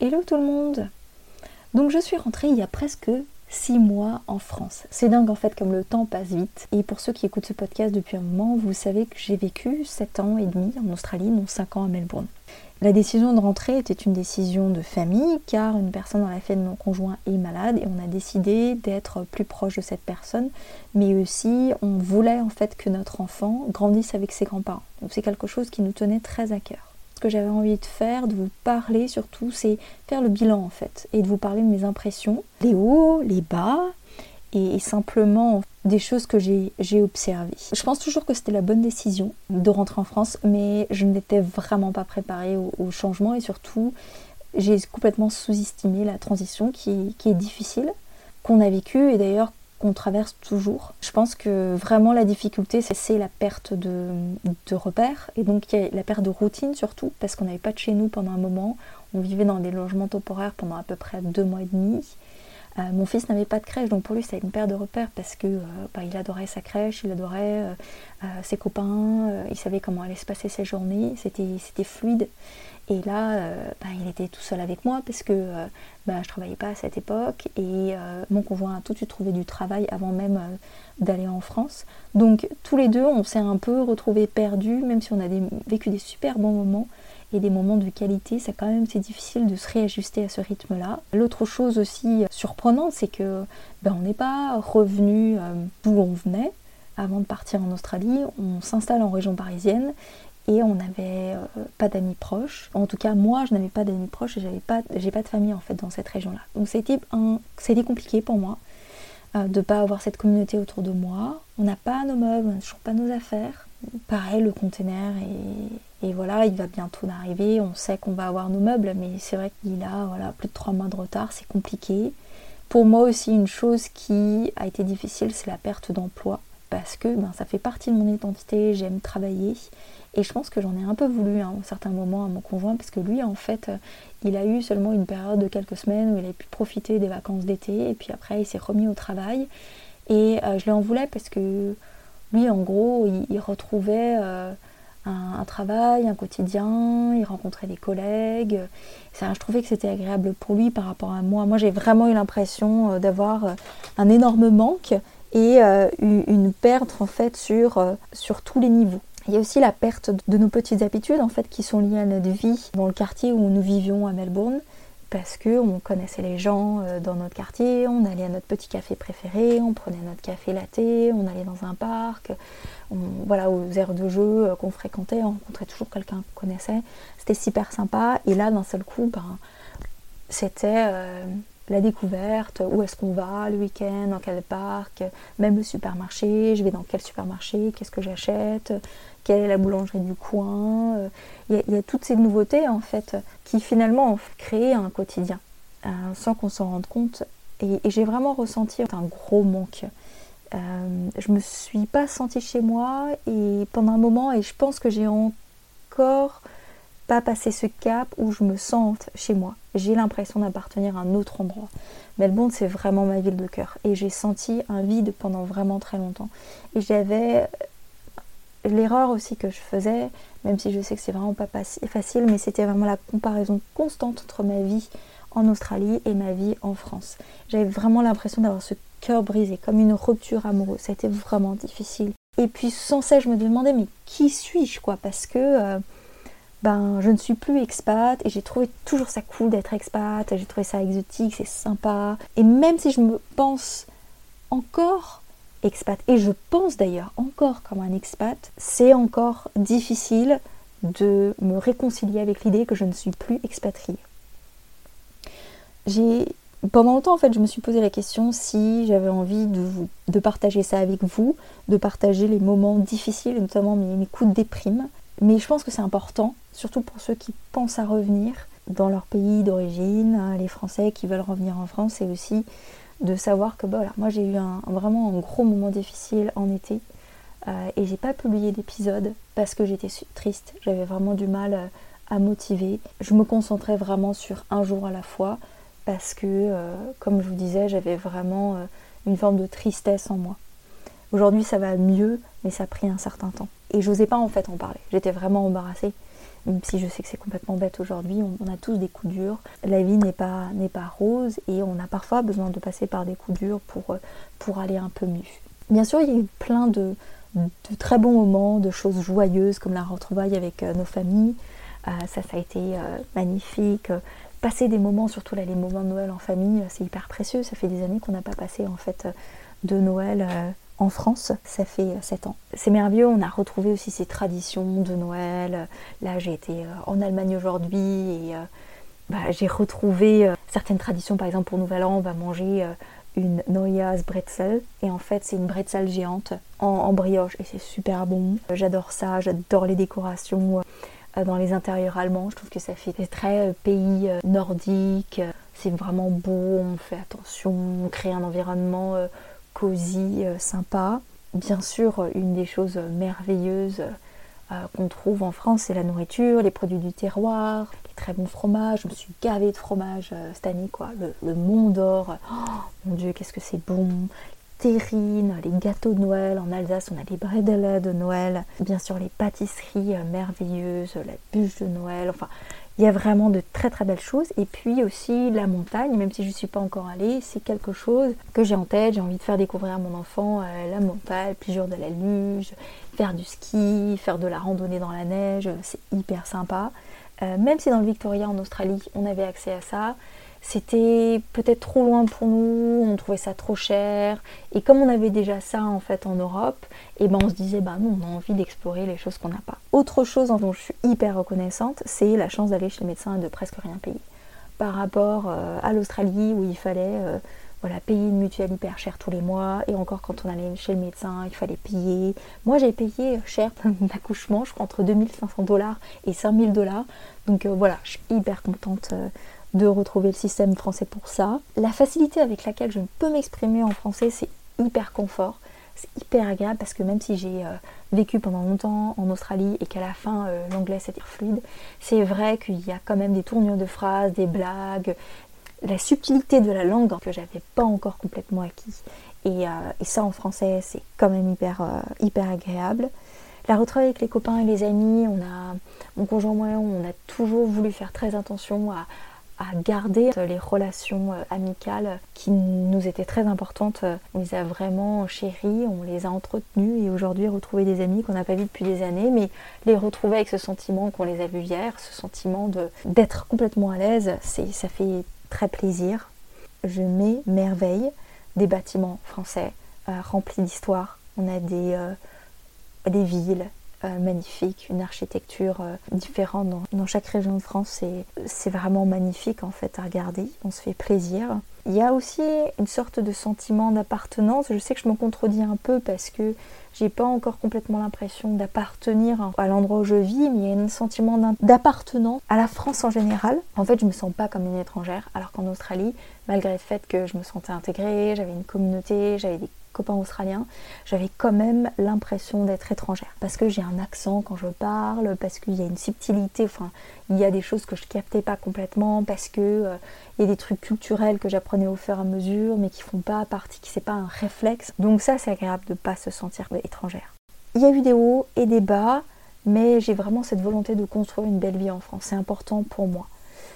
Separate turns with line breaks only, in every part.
Hello tout le monde Donc je suis rentrée il y a presque 6 mois en France. C'est dingue en fait comme le temps passe vite. Et pour ceux qui écoutent ce podcast depuis un moment, vous savez que j'ai vécu 7 ans et demi en Australie, dont 5 ans à Melbourne. La décision de rentrer était une décision de famille car une personne dans la famille de mon conjoint est malade et on a décidé d'être plus proche de cette personne mais aussi on voulait en fait que notre enfant grandisse avec ses grands-parents. Donc c'est quelque chose qui nous tenait très à cœur. Ce que j'avais envie de faire, de vous parler surtout, c'est faire le bilan en fait et de vous parler de mes impressions, les hauts, les bas et simplement des choses que j'ai observées. Je pense toujours que c'était la bonne décision de rentrer en France, mais je n'étais vraiment pas préparée au, changement et surtout j'ai complètement sous-estimé la transition qui, est difficile, qu'on a vécue et d'ailleurs qu'on traverse toujours. Je pense que vraiment la difficulté, c'est la perte de, de repères et donc la perte de routine surtout, parce qu'on n'avait pas de chez nous pendant un moment. On vivait dans des logements temporaires pendant à peu près deux mois et demi. Euh, mon fils n'avait pas de crèche, donc pour lui c'était une perte de repères parce que euh, bah, il adorait sa crèche, il adorait euh, ses copains, il savait comment allait se passer ses journées, c'était fluide. Et là, bah, il était tout seul avec moi parce que bah, je travaillais pas à cette époque et mon conjoint a tout de suite trouvé du travail avant même d'aller en France. Donc tous les deux, on s'est un peu retrouvés perdus, même si on a vécu des super bons moments et des moments de qualité, c'est quand même c'est difficile de se réajuster à ce rythme-là. L'autre chose aussi surprenante, c'est que ben, on n'est pas revenu d'où on venait avant de partir en Australie. On s'installe en région parisienne et on n'avait euh, pas d'amis proches. En tout cas, moi, je n'avais pas d'amis proches et j'avais pas, j'ai pas de famille en fait dans cette région-là. Donc c'était un, c'était compliqué pour moi euh, de pas avoir cette communauté autour de moi. On n'a pas nos meubles, on n'a toujours pas nos affaires. Pareil, le container et, voilà, il va bientôt arriver. On sait qu'on va avoir nos meubles, mais c'est vrai qu'il a voilà plus de trois mois de retard, c'est compliqué. Pour moi aussi, une chose qui a été difficile, c'est la perte d'emploi parce que ben, ça fait partie de mon identité, j'aime travailler et je pense que j'en ai un peu voulu hein, à un certain moment à mon conjoint, parce que lui, en fait, euh, il a eu seulement une période de quelques semaines où il a pu profiter des vacances d'été, et puis après, il s'est remis au travail. Et euh, je lui en voulais parce que lui, en gros, il, retrouvait euh, un, travail, un quotidien, il rencontrait des collègues. Ça, je trouvais que c'était agréable pour lui par rapport à moi. Moi, j'ai vraiment eu l'impression d'avoir un énorme manque et une perte en fait sur, sur tous les niveaux. Il y a aussi la perte de nos petites habitudes en fait qui sont liées à notre vie dans le quartier où nous vivions à Melbourne parce que on connaissait les gens euh, dans notre quartier, on allait à notre petit café préféré, on prenait notre café latte, on allait dans un parc, voilà aux aires de jeu euh, qu'on fréquentait, on rencontrait toujours quelqu'un qu'on connaissait, c'était super sympa. Et là d'un seul coup ben, c'était euh, la découverte, où est-ce qu'on va le week-end, dans quel parc, même le supermarché, je vais dans quel supermarché, qu'est-ce que j'achète, quelle est la boulangerie du coin. Euh, il y, a toutes ces nouveautés en fait qui finalement ont créé un quotidien euh, sans qu'on s'en rende compte. Et, j'ai vraiment ressenti un gros manque. Euh, je me suis pas sentie chez moi et pendant un moment et je pense que j'ai encore pas passé ce cap où je me sente chez moi. J'ai l'impression d'appartenir à un autre endroit. Melbourne, c'est vraiment ma ville de cœur. Et j'ai senti un vide pendant vraiment très longtemps. Et j'avais l'erreur aussi que je faisais, même si je sais que c'est vraiment pas facile, mais c'était vraiment la comparaison constante entre ma vie en Australie et ma vie en France. J'avais vraiment l'impression d'avoir ce cœur brisé, comme une rupture amoureuse. Ça a été vraiment difficile. Et puis sans cesse, je me demandais, mais qui suis-je quoi? Parce que euh, ben je ne suis plus expat et j'ai trouvé toujours ça cool d'être expat, j'ai trouvé ça exotique, c'est sympa. Et même si je me pense encore expat, et je pense d'ailleurs encore comme un expat, c'est encore difficile de me réconcilier avec l'idée que je ne suis plus expatriée. J'ai pendant longtemps en fait je me suis posé la question si j'avais envie de, partager ça avec vous, de partager les moments difficiles, notamment mes, mes coups de déprime. Mais je pense que c'est important surtout pour ceux qui pensent à revenir dans leur pays d'origine, hein, les Français qui veulent revenir en France, et aussi de savoir que bah, moi j'ai eu un, vraiment un gros moment difficile en été euh, et j'ai pas publié d'épisode parce que j'étais triste, j'avais vraiment du mal euh, à motiver. Je me concentrais vraiment sur un jour à la fois parce que, euh, comme je vous disais, j'avais vraiment une forme de tristesse en moi. Aujourd'hui ça va mieux, mais ça a pris un certain temps. Et j'osais pas en fait en parler, j'étais vraiment embarrassée même si je sais que c'est complètement bête aujourd'hui, on, a tous des coups durs. La vie n'est pas, pas rose et on a parfois besoin de passer par des coups durs pour, pour aller un peu mieux. Bien sûr, il y a eu plein de, très bons moments, de choses joyeuses comme la retrouvaille avec nos familles. ça, ça a été magnifique passer des moments, surtout là les moments de Noël en famille, c'est hyper précieux. Ça fait des années qu'on n'a pas passé en fait de Noël euh, en France, ça fait 7 euh, ans. C'est merveilleux, on a retrouvé aussi ces traditions de Noël. Là j'ai été euh, en Allemagne aujourd'hui et bah, j'ai retrouvé certaines traditions, par exemple pour Nouvel An on va manger une Neujahrsbrezel et en fait c'est une bretzel géante en brioche et c'est super bon. J'adore ça, j'adore les décorations dans les intérieurs allemands. Je trouve que ça fait très euh, pays euh, nordique. C'est vraiment beau, on fait attention, on crée un environnement euh, cosy, sympa. Bien sûr, une des choses merveilleuses qu'on trouve en France, c'est la nourriture, les produits du terroir, les très bons fromages. Je me suis gavée de fromage cette année, quoi. Le, Mont d'Or, oh, mon Dieu, qu'est-ce que c'est bon terrines, les gâteaux de Noël. En Alsace, on a les bredele de Noël. Bien sûr, les pâtisseries euh, merveilleuses, la bûche de Noël. Enfin, il y a vraiment de très très belles choses. Et puis aussi la montagne, même si je ne suis pas encore allée, c'est quelque chose que j'ai en tête. J'ai envie de faire découvrir à mon enfant euh, la montagne, plusieurs de la luge, faire du ski, faire de la randonnée dans la neige. C'est hyper sympa. Euh, même si dans le Victoria en Australie, on avait accès à ça, c'était peut-être trop loin pour nous, on trouvait ça trop cher. Et comme on avait déjà ça en fait en Europe, et eh ben on se disait bah non, on a envie d'explorer les choses qu'on n'a pas. Autre chose dont je suis hyper reconnaissante, c'est la chance d'aller chez le médecin et de presque rien payer. Par rapport euh, à l'Australie où il fallait euh, voilà, payer une mutuelle hyper chère tous les mois, et encore quand on allait chez le médecin, il fallait payer. Moi j'ai payé cher d'accouchement, je crois entre 2500 dollars et 5000 dollars. Donc euh, voilà, je suis hyper contente de retrouver le système français pour ça. La facilité avec laquelle je peux m'exprimer en français, c'est hyper confort. C'est hyper agréable parce que même si j'ai euh, vécu pendant longtemps en Australie et qu'à la fin euh, l'anglais c'était fluide, c'est vrai qu'il y a quand même des tournures de phrases, des blagues, la subtilité de la langue que j'avais pas encore complètement acquis. Et, euh, ça en français c'est quand même hyper, hyper agréable. La retrouver avec les copains et les amis, on a, mon conjoint moi, on a toujours voulu faire très attention à, à garder les relations euh, amicales qui nous étaient très importantes. On les a vraiment chéries, on les a entretenues et aujourd'hui retrouver des amis qu'on n'a pas vus depuis des années, mais les retrouver avec ce sentiment qu'on les a vus hier, ce sentiment d'être complètement à l'aise, ça fait très plaisir. Je mets merveille des bâtiments français euh, remplis d'histoire. On a des, euh, des villes, euh, magnifique, une architecture euh, différente dans, chaque région de France. C'est vraiment magnifique en fait à regarder, on se fait plaisir. Il y a aussi une sorte de sentiment d'appartenance. Je sais que je me contredis un peu parce que j'ai pas encore complètement l'impression d'appartenir à l'endroit où je vis, mais il y a un sentiment d'appartenance à la France en général. En fait, je me sens pas comme une étrangère, alors qu'en Australie, malgré le fait que je me sentais intégrée, j'avais une communauté, j'avais des copains australiens, j'avais quand même l'impression d'être étrangère. Parce que j'ai un accent quand je parle, parce qu'il y a une subtilité, enfin, il y a des choses que je captais pas complètement, parce que euh, il y a des trucs culturels que j'apprenais au fur et à mesure, mais qui font pas partie, qui c'est pas un réflexe. Donc ça, c'est agréable de pas se sentir étrangère. Il y a eu des hauts et des bas, mais j'ai vraiment cette volonté de construire une belle vie en France. C'est important pour moi.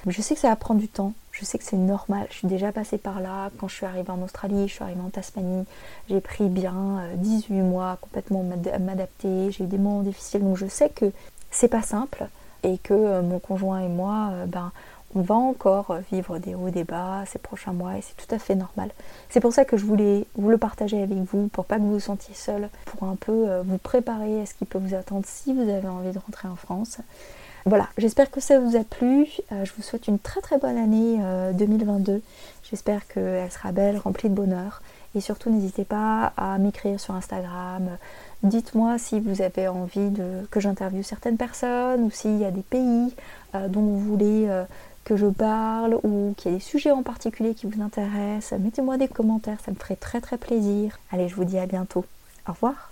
Je sais que ça va prendre du temps, je sais que c'est normal, je suis déjà passée par là. Quand je suis arrivée en Australie, je suis arrivée en Tasmanie, j'ai pris bien 18 euh, mois complètement à m'adapter, j'ai eu des moments difficiles, donc je sais que c'est pas simple et que euh, mon conjoint et moi, euh, ben, on va encore vivre des hauts et des bas ces prochains mois et c'est tout à fait normal. C'est pour ça que je voulais vous le partager avec vous, pour pas que vous vous sentiez seul, pour un peu vous préparer à ce qui peut vous attendre si vous avez envie de rentrer en France. Voilà, j'espère que ça vous a plu. Euh, je vous souhaite une très très bonne année 2022. Euh, j'espère qu'elle sera belle, remplie de bonheur. Et surtout, n'hésitez pas à m'écrire sur Instagram. Dites-moi si vous avez envie que j'interviewe certaines personnes ou s'il y a des pays euh, dont vous voulez que je parle ou qu'il y a des sujets en particulier qui vous intéressent. Mettez-moi des commentaires, ça me ferait très très plaisir. Allez, je vous dis à bientôt. Au revoir.